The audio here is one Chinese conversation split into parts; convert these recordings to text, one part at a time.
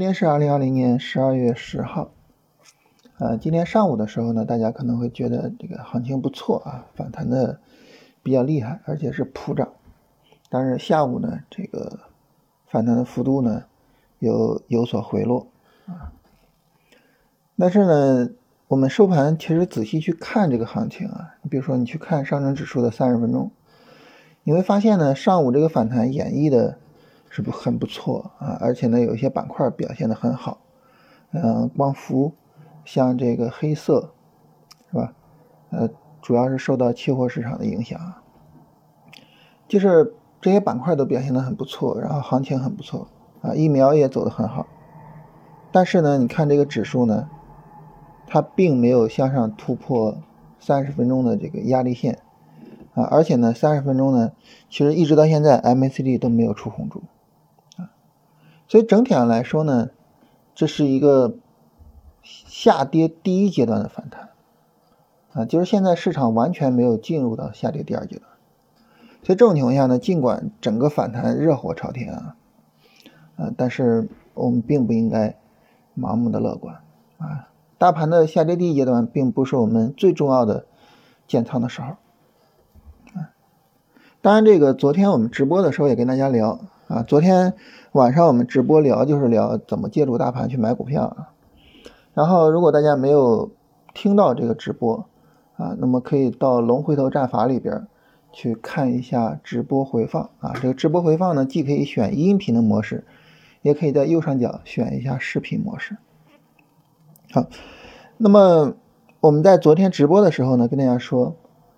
今天是二零二零年十二月十号，呃，今天上午的时候呢，大家可能会觉得这个行情不错啊，反弹的比较厉害，而且是普涨。但是下午呢，这个反弹的幅度呢，有有所回落啊。但是呢，我们收盘其实仔细去看这个行情啊，你比如说你去看上证指数的三十分钟，你会发现呢，上午这个反弹演绎的。是不很不错啊，而且呢，有一些板块表现的很好，嗯，光伏，像这个黑色，是吧？呃，主要是受到期货市场的影响，就是这些板块都表现的很不错，然后行情很不错啊，疫苗也走的很好，但是呢，你看这个指数呢，它并没有向上突破三十分钟的这个压力线啊，而且呢，三十分钟呢，其实一直到现在 MACD 都没有出红柱。所以整体上来说呢，这是一个下跌第一阶段的反弹，啊，就是现在市场完全没有进入到下跌第二阶段。所以这种情况下呢，尽管整个反弹热火朝天啊，呃，但是我们并不应该盲目的乐观啊。大盘的下跌第一阶段并不是我们最重要的建仓的时候。啊，当然这个昨天我们直播的时候也跟大家聊。啊，昨天晚上我们直播聊就是聊怎么借助大盘去买股票啊。然后如果大家没有听到这个直播啊，那么可以到龙回头战法里边去看一下直播回放啊。这个直播回放呢，既可以选音频的模式，也可以在右上角选一下视频模式。好，那么我们在昨天直播的时候呢，跟大家说，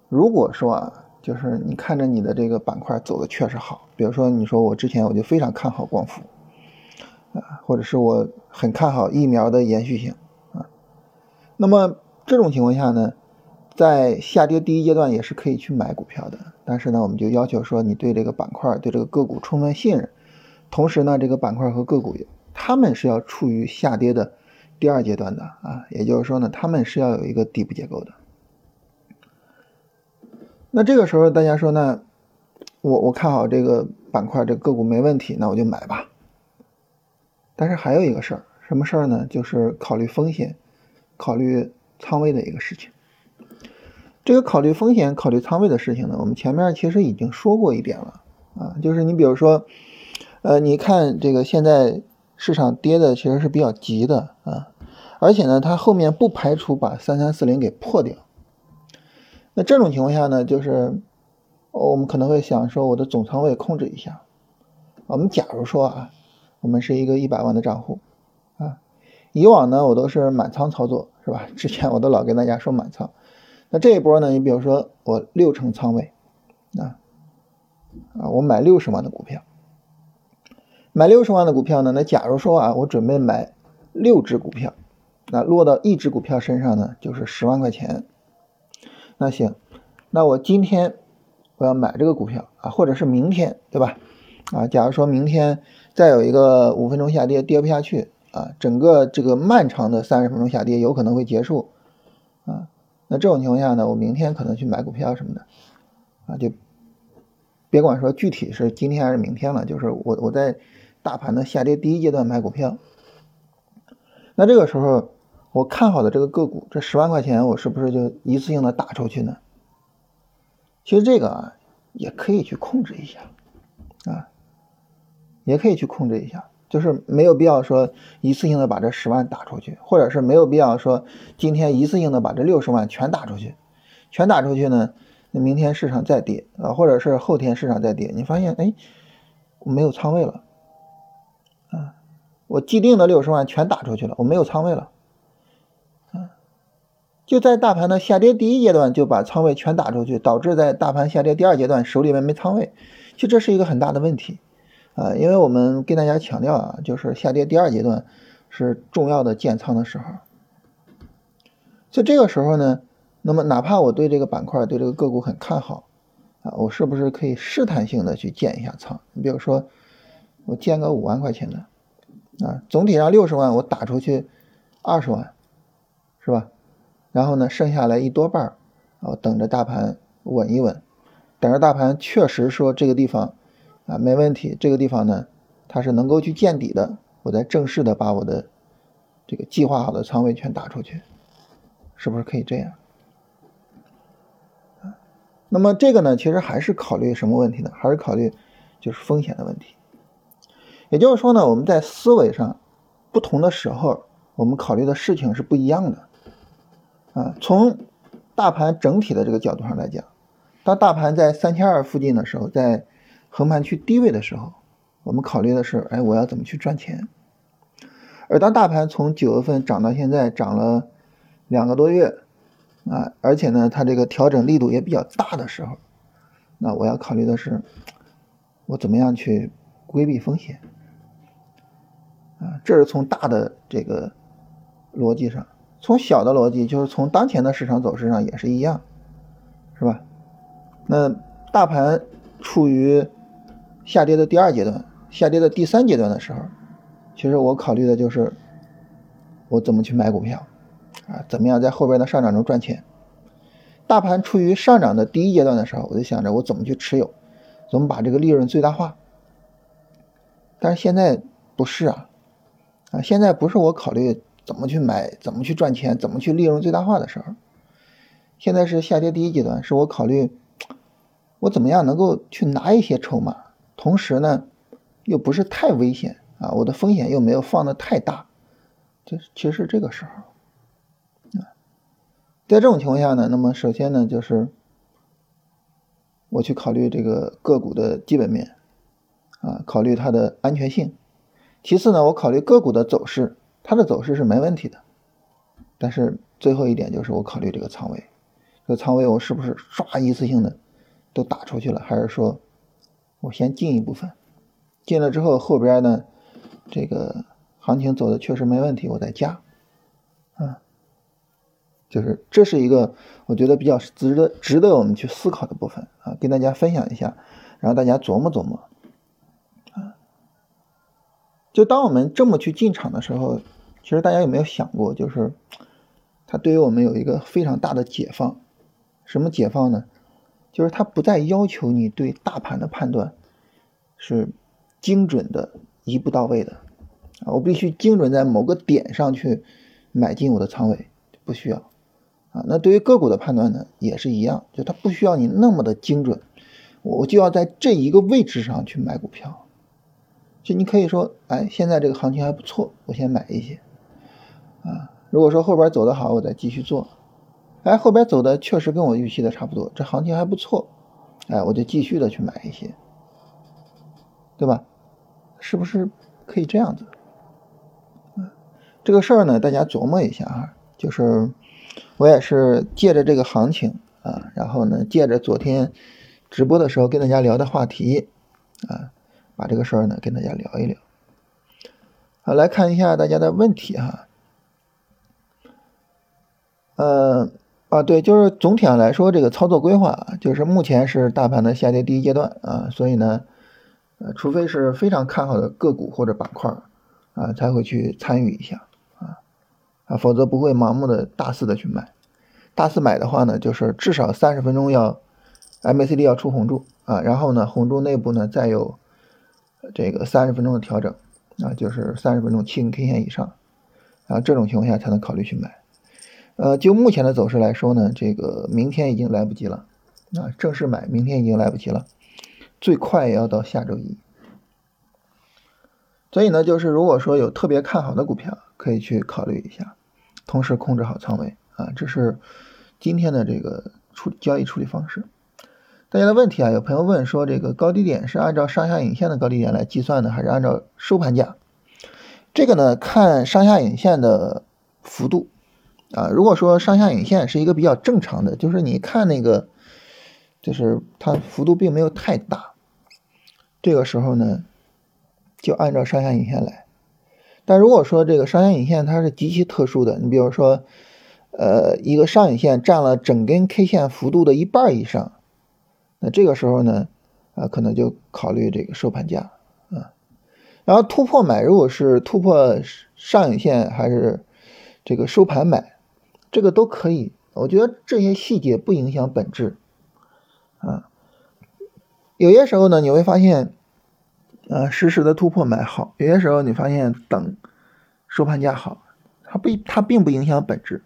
如果说啊。就是你看着你的这个板块走的确实好，比如说你说我之前我就非常看好光伏，啊，或者是我很看好疫苗的延续性，啊，那么这种情况下呢，在下跌第一阶段也是可以去买股票的，但是呢，我们就要求说你对这个板块对这个个股充分信任，同时呢，这个板块和个股他们是要处于下跌的第二阶段的啊，也就是说呢，他们是要有一个底部结构的。那这个时候大家说呢，我我看好这个板块，这个股没问题，那我就买吧。但是还有一个事儿，什么事儿呢？就是考虑风险、考虑仓位的一个事情。这个考虑风险、考虑仓位的事情呢，我们前面其实已经说过一点了啊，就是你比如说，呃，你看这个现在市场跌的其实是比较急的啊，而且呢，它后面不排除把三三四零给破掉。那这种情况下呢，就是我们可能会想说，我的总仓位控制一下。我们假如说啊，我们是一个一百万的账户啊，以往呢我都是满仓操作，是吧？之前我都老跟大家说满仓。那这一波呢，你比如说我六成仓位啊啊，我买六十万的股票，买六十万的股票呢，那假如说啊，我准备买六只股票，那落到一只股票身上呢，就是十万块钱。那行，那我今天我要买这个股票啊，或者是明天，对吧？啊，假如说明天再有一个五分钟下跌，跌不下去啊，整个这个漫长的三十分钟下跌有可能会结束啊。那这种情况下呢，我明天可能去买股票什么的啊，就别管说具体是今天还是明天了，就是我我在大盘的下跌第一阶段买股票，那这个时候。我看好的这个个股，这十万块钱我是不是就一次性的打出去呢？其实这个啊，也可以去控制一下，啊，也可以去控制一下，就是没有必要说一次性的把这十万打出去，或者是没有必要说今天一次性的把这六十万全打出去，全打出去呢，那明天市场再跌啊，或者是后天市场再跌，你发现哎，没有仓位了，啊，我既定的六十万全打出去了，我没有仓位了。就在大盘的下跌第一阶段就把仓位全打出去，导致在大盘下跌第二阶段手里面没仓位，其实这是一个很大的问题啊！因为我们跟大家强调啊，就是下跌第二阶段是重要的建仓的时候，所以这个时候呢，那么哪怕我对这个板块、对这个个股很看好啊，我是不是可以试探性的去建一下仓？你比如说我建个五万块钱的啊，总体上六十万我打出去二十万，是吧？然后呢，剩下来一多半儿，啊，等着大盘稳一稳，等着大盘确实说这个地方啊没问题，这个地方呢它是能够去见底的我再正式的把我的这个计划好的仓位全打出去，是不是可以这样？那么这个呢，其实还是考虑什么问题呢？还是考虑就是风险的问题。也就是说呢，我们在思维上不同的时候，我们考虑的事情是不一样的。啊，从大盘整体的这个角度上来讲，当大盘在三千二附近的时候，在横盘区低位的时候，我们考虑的是，哎，我要怎么去赚钱？而当大盘从九月份涨到现在，涨了两个多月。啊，而且呢，它这个调整力度也比较大的时候，那我要考虑的是，我怎么样去规避风险？啊，这是从大的这个逻辑上，从小的逻辑就是从当前的市场走势上也是一样，是吧？那大盘处于下跌的第二阶段、下跌的第三阶段的时候，其实我考虑的就是我怎么去买股票。啊，怎么样在后边的上涨中赚钱？大盘处于上涨的第一阶段的时候，我就想着我怎么去持有，怎么把这个利润最大化。但是现在不是啊，啊，现在不是我考虑怎么去买、怎么去赚钱、怎么去利润最大化的时候。现在是下跌第一阶段，是我考虑我怎么样能够去拿一些筹码，同时呢，又不是太危险啊，我的风险又没有放的太大，这其实是这个时候啊。在这种情况下呢，那么首先呢，就是我去考虑这个个股的基本面，啊，考虑它的安全性。其次呢，我考虑个股的走势，它的走势是没问题的。但是最后一点就是我考虑这个仓位，这个仓位我是不是唰一次性的都打出去了，还是说我先进一部分，进了之后后边呢，这个行情走的确实没问题，我再加，啊。就是这是一个我觉得比较值得值得我们去思考的部分啊，跟大家分享一下，让大家琢磨琢磨。就当我们这么去进场的时候，其实大家有没有想过，就是它对于我们有一个非常大的解放。什么解放呢？就是它不再要求你对大盘的判断是精准的、一步到位的啊，我必须精准在某个点上去买进我的仓位，不需要。啊，那对于个股的判断呢，也是一样，就它不需要你那么的精准，我就要在这一个位置上去买股票。就你可以说，哎，现在这个行情还不错，我先买一些。啊，如果说后边走的好，我再继续做。哎，后边走的确实跟我预期的差不多，这行情还不错，哎，我就继续的去买一些，对吧？是不是可以这样子？这个事儿呢，大家琢磨一下啊，就是。我也是借着这个行情啊，然后呢，借着昨天直播的时候跟大家聊的话题啊，把这个事儿呢跟大家聊一聊。好，来看一下大家的问题哈。呃，啊，对，就是总体上来说，这个操作规划就是目前是大盘的下跌第一阶段啊，所以呢，呃，除非是非常看好的个股或者板块啊，才会去参与一下。啊，否则不会盲目的大肆的去买，大肆买的话呢，就是至少三十分钟要 MACD 要出红柱啊，然后呢，红柱内部呢再有这个三十分钟的调整啊，就是三十分钟七根 K 线以上，啊，这种情况下才能考虑去买。呃，就目前的走势来说呢，这个明天已经来不及了啊，正式买明天已经来不及了，最快也要到下周一。所以呢，就是如果说有特别看好的股票，可以去考虑一下。同时控制好仓位啊，这是今天的这个处交易处理方式。大家的问题啊，有朋友问说，这个高低点是按照上下影线的高低点来计算的，还是按照收盘价？这个呢，看上下影线的幅度啊。如果说上下影线是一个比较正常的，就是你看那个，就是它幅度并没有太大，这个时候呢，就按照上下影线来。但如果说这个上下影线它是极其特殊的，你比如说，呃，一个上影线占了整根 K 线幅度的一半以上，那这个时候呢，啊，可能就考虑这个收盘价啊。然后突破买，如果是突破上影线还是这个收盘买，这个都可以。我觉得这些细节不影响本质啊。有些时候呢，你会发现。呃实时的突破买好，有些时候你发现等收盘价好，它不它并不影响本质，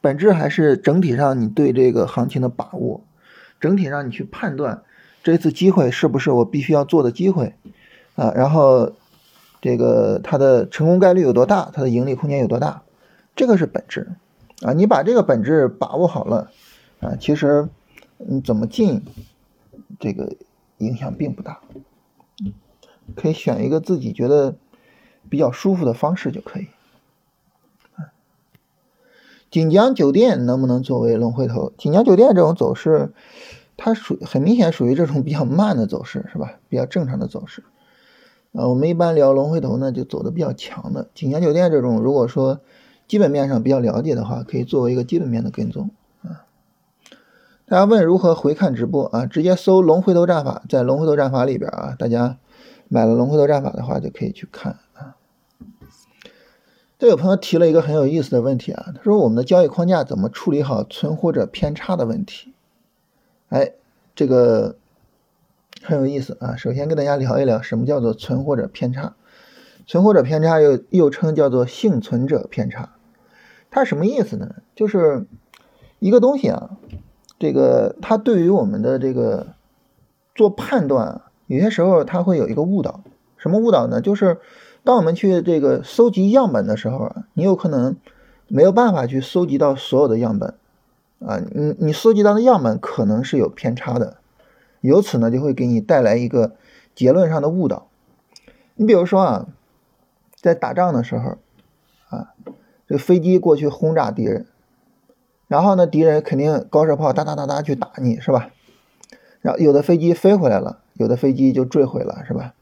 本质还是整体上你对这个行情的把握，整体让你去判断这次机会是不是我必须要做的机会啊，然后这个它的成功概率有多大，它的盈利空间有多大，这个是本质啊，你把这个本质把握好了啊，其实你怎么进这个影响并不大。可以选一个自己觉得比较舒服的方式就可以。锦江酒店能不能作为龙回头？锦江酒店这种走势，它属很明显属于这种比较慢的走势，是吧？比较正常的走势。呃，我们一般聊龙回头呢，就走的比较强的。锦江酒店这种，如果说基本面上比较了解的话，可以作为一个基本面的跟踪啊。大家问如何回看直播啊？直接搜龙回头战法，在龙回头战法里边啊，大家。买了龙回头战法的话，就可以去看。这有朋友提了一个很有意思的问题啊，他说我们的交易框架怎么处理好存货者偏差的问题？哎，这个很有意思啊。首先跟大家聊一聊什么叫做存货者偏差。存货者偏差又又称叫做幸存者偏差，它是什么意思呢？就是一个东西啊，这个它对于我们的这个做判断。有些时候它会有一个误导，什么误导呢？就是当我们去这个搜集样本的时候啊，你有可能没有办法去搜集到所有的样本啊，你你搜集到的样本可能是有偏差的，由此呢就会给你带来一个结论上的误导。你比如说啊，在打仗的时候啊，这飞机过去轰炸敌人，然后呢敌人肯定高射炮哒哒哒哒去打你是吧？然后有的飞机飞回来了。有的飞机就坠毁了，是吧？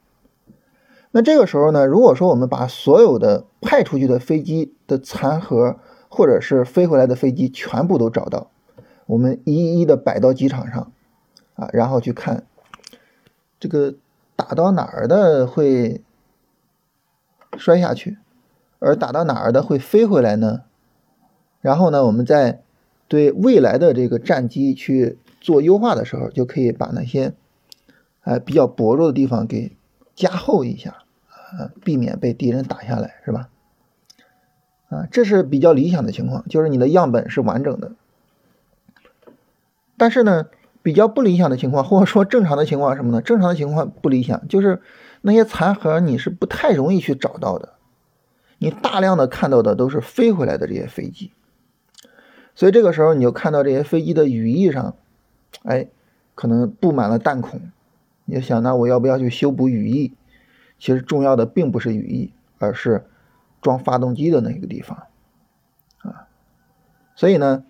那这个时候呢，如果说我们把所有的派出去的飞机的残骸，或者是飞回来的飞机全部都找到，我们一一的摆到机场上，啊，然后去看这个打到哪儿的会摔下去，而打到哪儿的会飞回来呢？然后呢，我们在对未来的这个战机去做优化的时候，就可以把那些。哎，比较薄弱的地方给加厚一下，啊，避免被敌人打下来，是吧？啊，这是比较理想的情况，就是你的样本是完整的。但是呢，比较不理想的情况，或者说正常的情况什么呢？正常的情况不理想，就是那些残骸你是不太容易去找到的，你大量的看到的都是飞回来的这些飞机，所以这个时候你就看到这些飞机的羽翼上，哎，可能布满了弹孔。你就想，那我要不要去修补羽翼？其实重要的并不是羽翼，而是装发动机的那个地方啊。所以呢，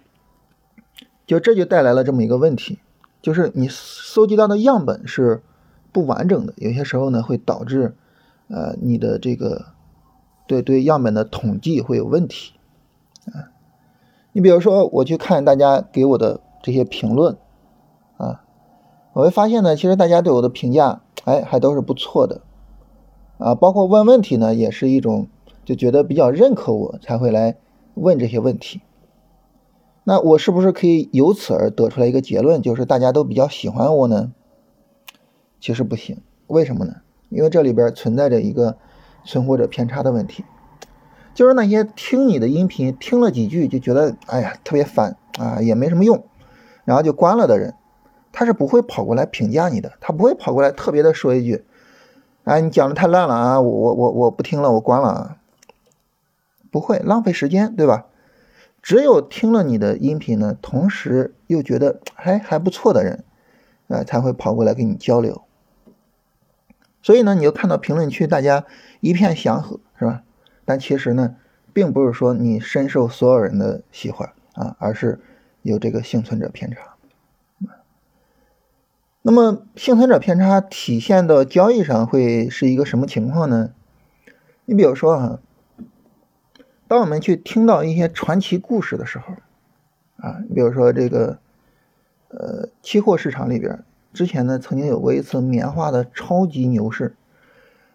就这就带来了这么一个问题，就是你搜集到的样本是不完整的，有些时候呢会导致呃你的这个对对样本的统计会有问题啊。你比如说，我去看大家给我的这些评论啊。我会发现呢，其实大家对我的评价，哎，还都是不错的，啊，包括问问题呢，也是一种就觉得比较认可我才会来问这些问题。那我是不是可以由此而得出来一个结论，就是大家都比较喜欢我呢？其实不行，为什么呢？因为这里边存在着一个存活者偏差的问题，就是那些听你的音频听了几句就觉得哎呀特别烦啊，也没什么用，然后就关了的人。他是不会跑过来评价你的，他不会跑过来特别的说一句：“哎，你讲的太烂了啊，我我我我不听了，我关了。”啊。”不会浪费时间，对吧？只有听了你的音频呢，同时又觉得还还不错的人，呃，才会跑过来跟你交流。所以呢，你就看到评论区大家一片祥和，是吧？但其实呢，并不是说你深受所有人的喜欢啊，而是有这个幸存者偏差。那么幸存者偏差体现到交易上会是一个什么情况呢？你比如说啊，当我们去听到一些传奇故事的时候，啊，你比如说这个，呃，期货市场里边之前呢曾经有过一次棉花的超级牛市，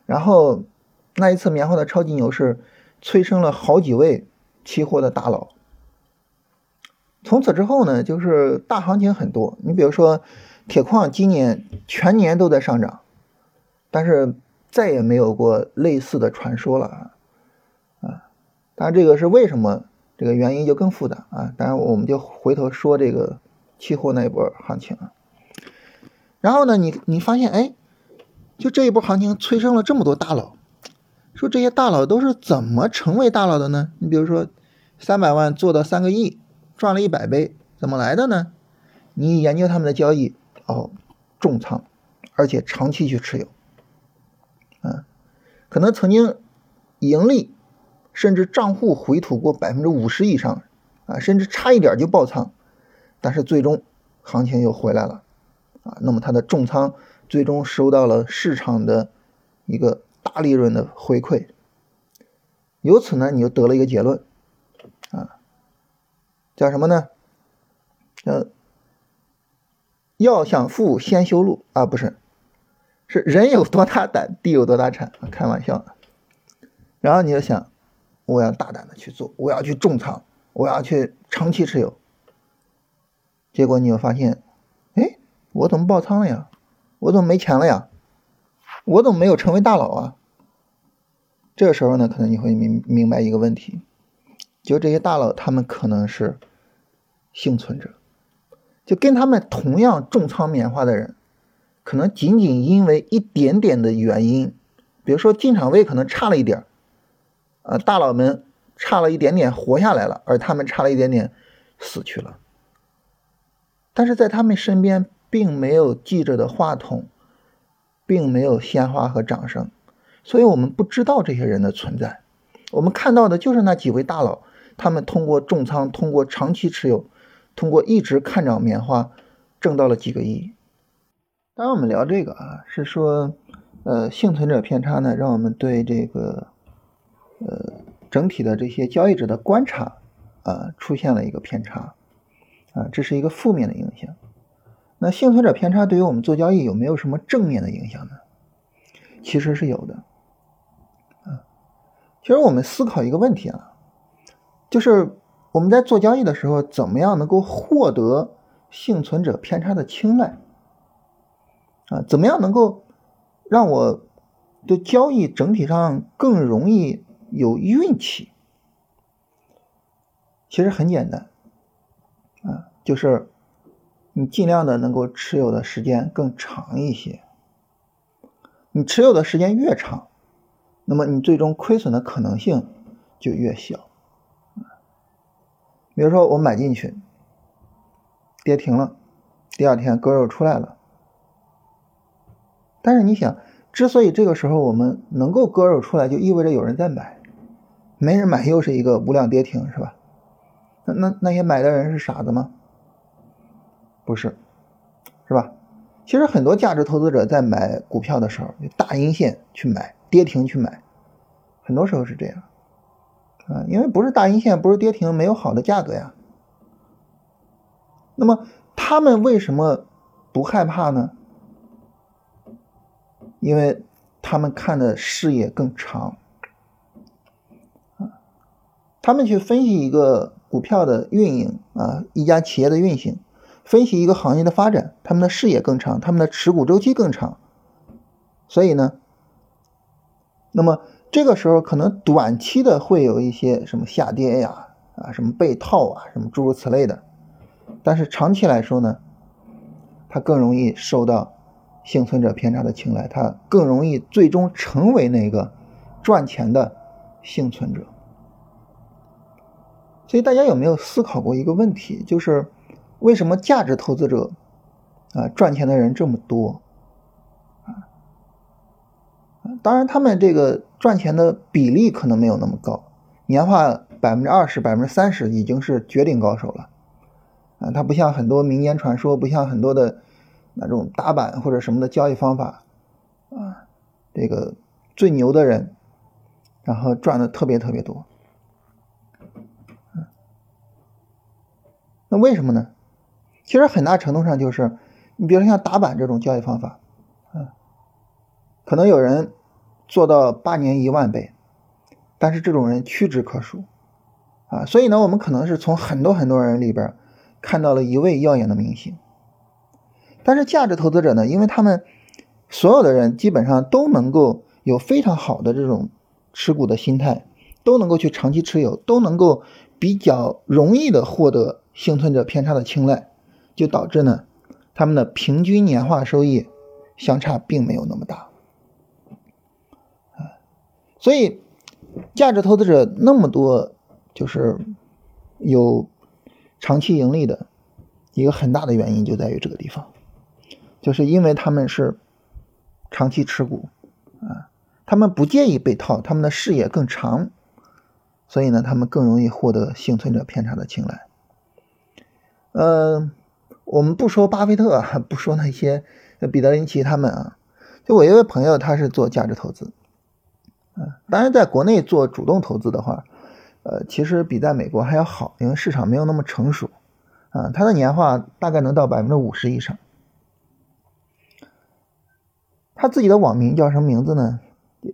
然后那一次棉花的超级牛市催生了好几位期货的大佬，从此之后呢，就是大行情很多，你比如说。铁矿今年全年都在上涨，但是再也没有过类似的传说了啊啊！当然，这个是为什么？这个原因就更复杂啊！当然，我们就回头说这个期货那一波行情啊。然后呢，你你发现哎，就这一波行情催生了这么多大佬，说这些大佬都是怎么成为大佬的呢？你比如说，三百万做到三个亿，赚了一百倍，怎么来的呢？你研究他们的交易，哦，重仓，而且长期去持有，啊，可能曾经盈利。甚至账户回吐过百分之五十以上，啊，甚至差一点就爆仓，但是最终行情又回来了，啊，那么他的重仓最终收到了市场的一个大利润的回馈，由此呢，你就得了一个结论，啊，叫什么呢？呃，要想富先修路啊，不是，是人有多大胆，地有多大产，开玩笑，然后你就想。我要大胆的去做，我要去重仓，我要去长期持有。结果你又发现，哎，我怎么爆仓了呀？我怎么没钱了呀？我怎么没有成为大佬啊？这个时候呢，可能你会明明白一个问题，就这些大佬他们可能是幸存者，就跟他们同样重仓棉花的人，可能仅仅因为一点点的原因，比如说进场位可能差了一点。呃，大佬们差了一点点活下来了，而他们差了一点点死去了。但是在他们身边并没有记者的话筒，并没有鲜花和掌声，所以我们不知道这些人的存在。我们看到的就是那几位大佬，他们通过重仓，通过长期持有，通过一直看涨棉花，挣到了几个亿。当然，我们聊这个啊，是说，呃，幸存者偏差呢，让我们对这个。呃，整体的这些交易者的观察啊，出现了一个偏差啊，这是一个负面的影响。那幸存者偏差对于我们做交易有没有什么正面的影响呢？其实是有的啊。其实我们思考一个问题啊，就是我们在做交易的时候，怎么样能够获得幸存者偏差的青睐啊？怎么样能够让我的交易整体上更容易？有运气，其实很简单，啊，就是你尽量的能够持有的时间更长一些。你持有的时间越长，那么你最终亏损的可能性就越小。比如说我买进去，跌停了，第二天割肉出来了，但是你想，之所以这个时候我们能够割肉出来，就意味着有人在买。没人买，又是一个无量跌停，是吧？那那那些买的人是傻子吗？不是，是吧？其实很多价值投资者在买股票的时候，大阴线去买，跌停去买，很多时候是这样啊，因为不是大阴线，不是跌停，没有好的价格呀。那么他们为什么不害怕呢？因为他们看的视野更长。啊他们去分析一个股票的运营啊，一家企业的运行，分析一个行业的发展，他们的视野更长，他们的持股周期更长，所以呢，那么这个时候可能短期的会有一些什么下跌呀，啊，什么被套啊，什么诸如此类的，但是长期来说呢，它更容易受到幸存者偏差的青睐，它更容易最终成为那个赚钱的幸存者。所以大家有没有思考过一个问题，就是为什么价值投资者啊赚钱的人这么多啊？当然他们这个赚钱的比例可能没有那么高，年化百分之二十、百分之三十已经是绝顶高手了啊。它不像很多民间传说，不像很多的那种打板或者什么的交易方法啊，这个最牛的人，然后赚的特别特别多。那为什么呢？其实很大程度上就是，你比如说像打板这种交易方法，啊，可能有人做到八年一万倍，但是这种人屈指可数，啊，所以呢，我们可能是从很多很多人里边看到了一位耀眼的明星。但是价值投资者呢，因为他们所有的人基本上都能够有非常好的这种持股的心态，都能够去长期持有，都能够比较容易的获得幸存者偏差的青睐，就导致呢，他们的平均年化收益相差并没有那么大。所以价值投资者那么多，就是有长期盈利的一个很大的原因就在于这个地方，就是因为他们是长期持股。啊，他们不介意被套，他们的视野更长，所以呢，他们更容易获得幸存者偏差的青睐。呃，我们不说巴菲特，不说那些彼得林奇他们啊，就我一位朋友，他是做价值投资，当然在国内做主动投资的话，呃，其实比在美国还要好，因为市场没有那么成熟，啊，他的年化大概能到百分之五十以上。他自己的网名叫什么名字呢？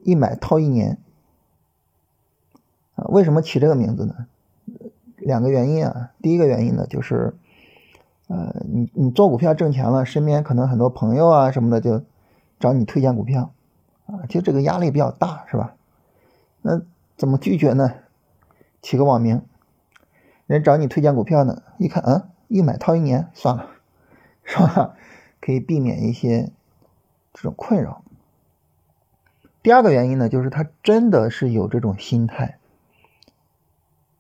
一买套一年啊？为什么起这个名字呢？两个原因啊。第一个原因呢，就是呃，你你做股票挣钱了，身边可能很多朋友啊什么的就找你推荐股票啊，就这个压力比较大，是吧？那怎么拒绝呢？起个网名，人找你推荐股票呢，一看啊，一买套一年，算了，是吧？可以避免一些。这种困扰。第二个原因呢，就是他真的是有这种心态。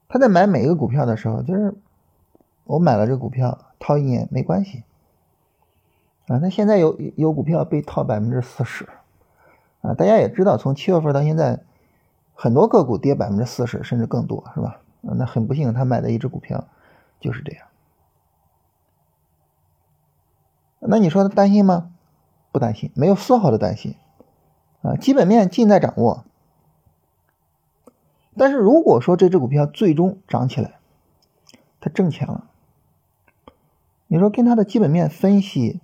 他在买每一个股票的时候，就是我买了这个股票套一年没关系啊。那现在有有股票被套百分之四十啊，大家也知道，从七月份到现在，很多个股跌百分之四十甚至更多，是吧？那很不幸，他买的一只股票就是这样。那你说他担心吗？不担心，没有丝毫的担心，啊，基本面尽在掌握。但是如果说这只股票最终涨起来，它挣钱了，你说跟它的基本面分析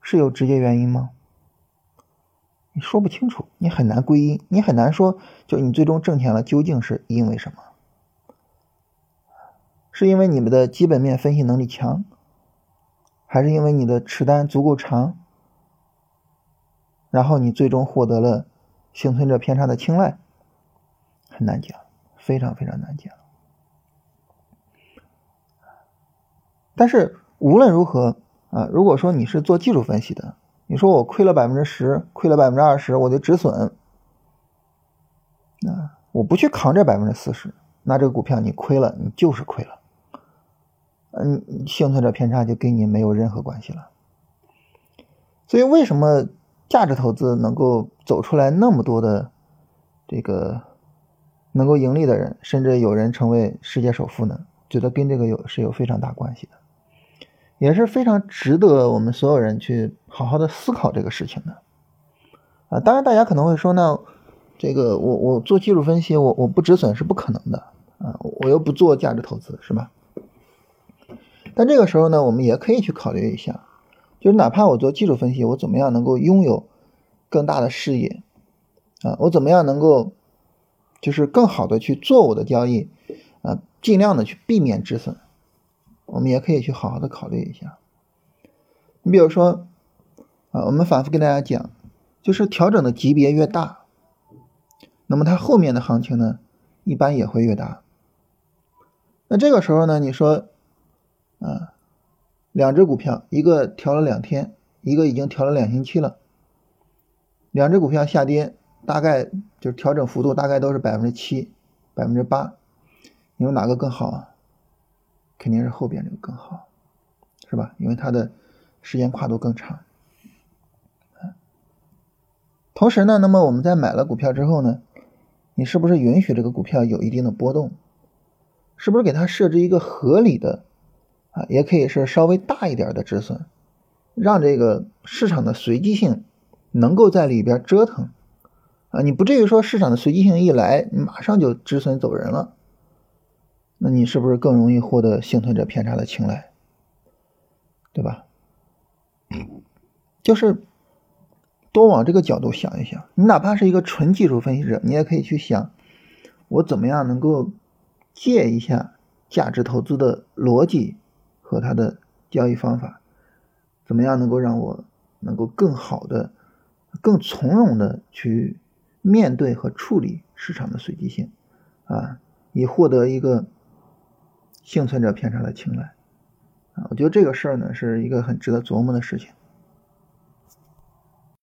是有直接原因吗？你说不清楚，你很难归因，你很难说，就你最终挣钱了，究竟是因为什么？是因为你们的基本面分析能力强，还是因为你的持单足够长？然后你最终获得了幸存者偏差的青睐，很难讲，非常非常难讲。但是无论如何啊，如果说你是做技术分析的，你说我亏了百分之十，亏了百分之二十，我就止损，啊，我不去扛这百分之四十，那这个股票你亏了，你就是亏了，嗯，幸存者偏差就跟你没有任何关系了。所以为什么？价值投资能够走出来那么多的这个能够盈利的人，甚至有人成为世界首富呢？觉得跟这个有是有非常大关系的，也是非常值得我们所有人去好好的思考这个事情的。啊，当然大家可能会说，呢这个我我做技术分析，我我不止损是不可能的啊，我又不做价值投资，是吧？但这个时候呢，我们也可以去考虑一下。就是哪怕我做技术分析，我怎么样能够拥有更大的视野啊？我怎么样能够就是更好的去做我的交易啊？尽量的去避免止损，我们也可以去好好的考虑一下。你比如说啊，我们反复跟大家讲，就是调整的级别越大，那么它后面的行情呢，一般也会越大。那这个时候呢，你说啊？两只股票，一个调了两天，一个已经调了两星期了。两只股票下跌，大概就是调整幅度大概都是百分之七、百分之八。你说哪个更好啊？肯定是后边这个更好，是吧？因为它的时间跨度更长。同时呢，那么我们在买了股票之后呢，你是不是允许这个股票有一定的波动？是不是给它设置一个合理的？啊，也可以是稍微大一点的止损，让这个市场的随机性能够在里边折腾啊，你不至于说市场的随机性一来，你马上就止损走人了，那你是不是更容易获得幸存者偏差的青睐？对吧？就是多往这个角度想一想，你哪怕是一个纯技术分析者，你也可以去想，我怎么样能够借一下价值投资的逻辑。和他的交易方法，怎么样能够让我能够更好的、更从容的去面对和处理市场的随机性，啊，以获得一个幸存者偏差的青睐，啊，我觉得这个事儿呢是一个很值得琢磨的事情。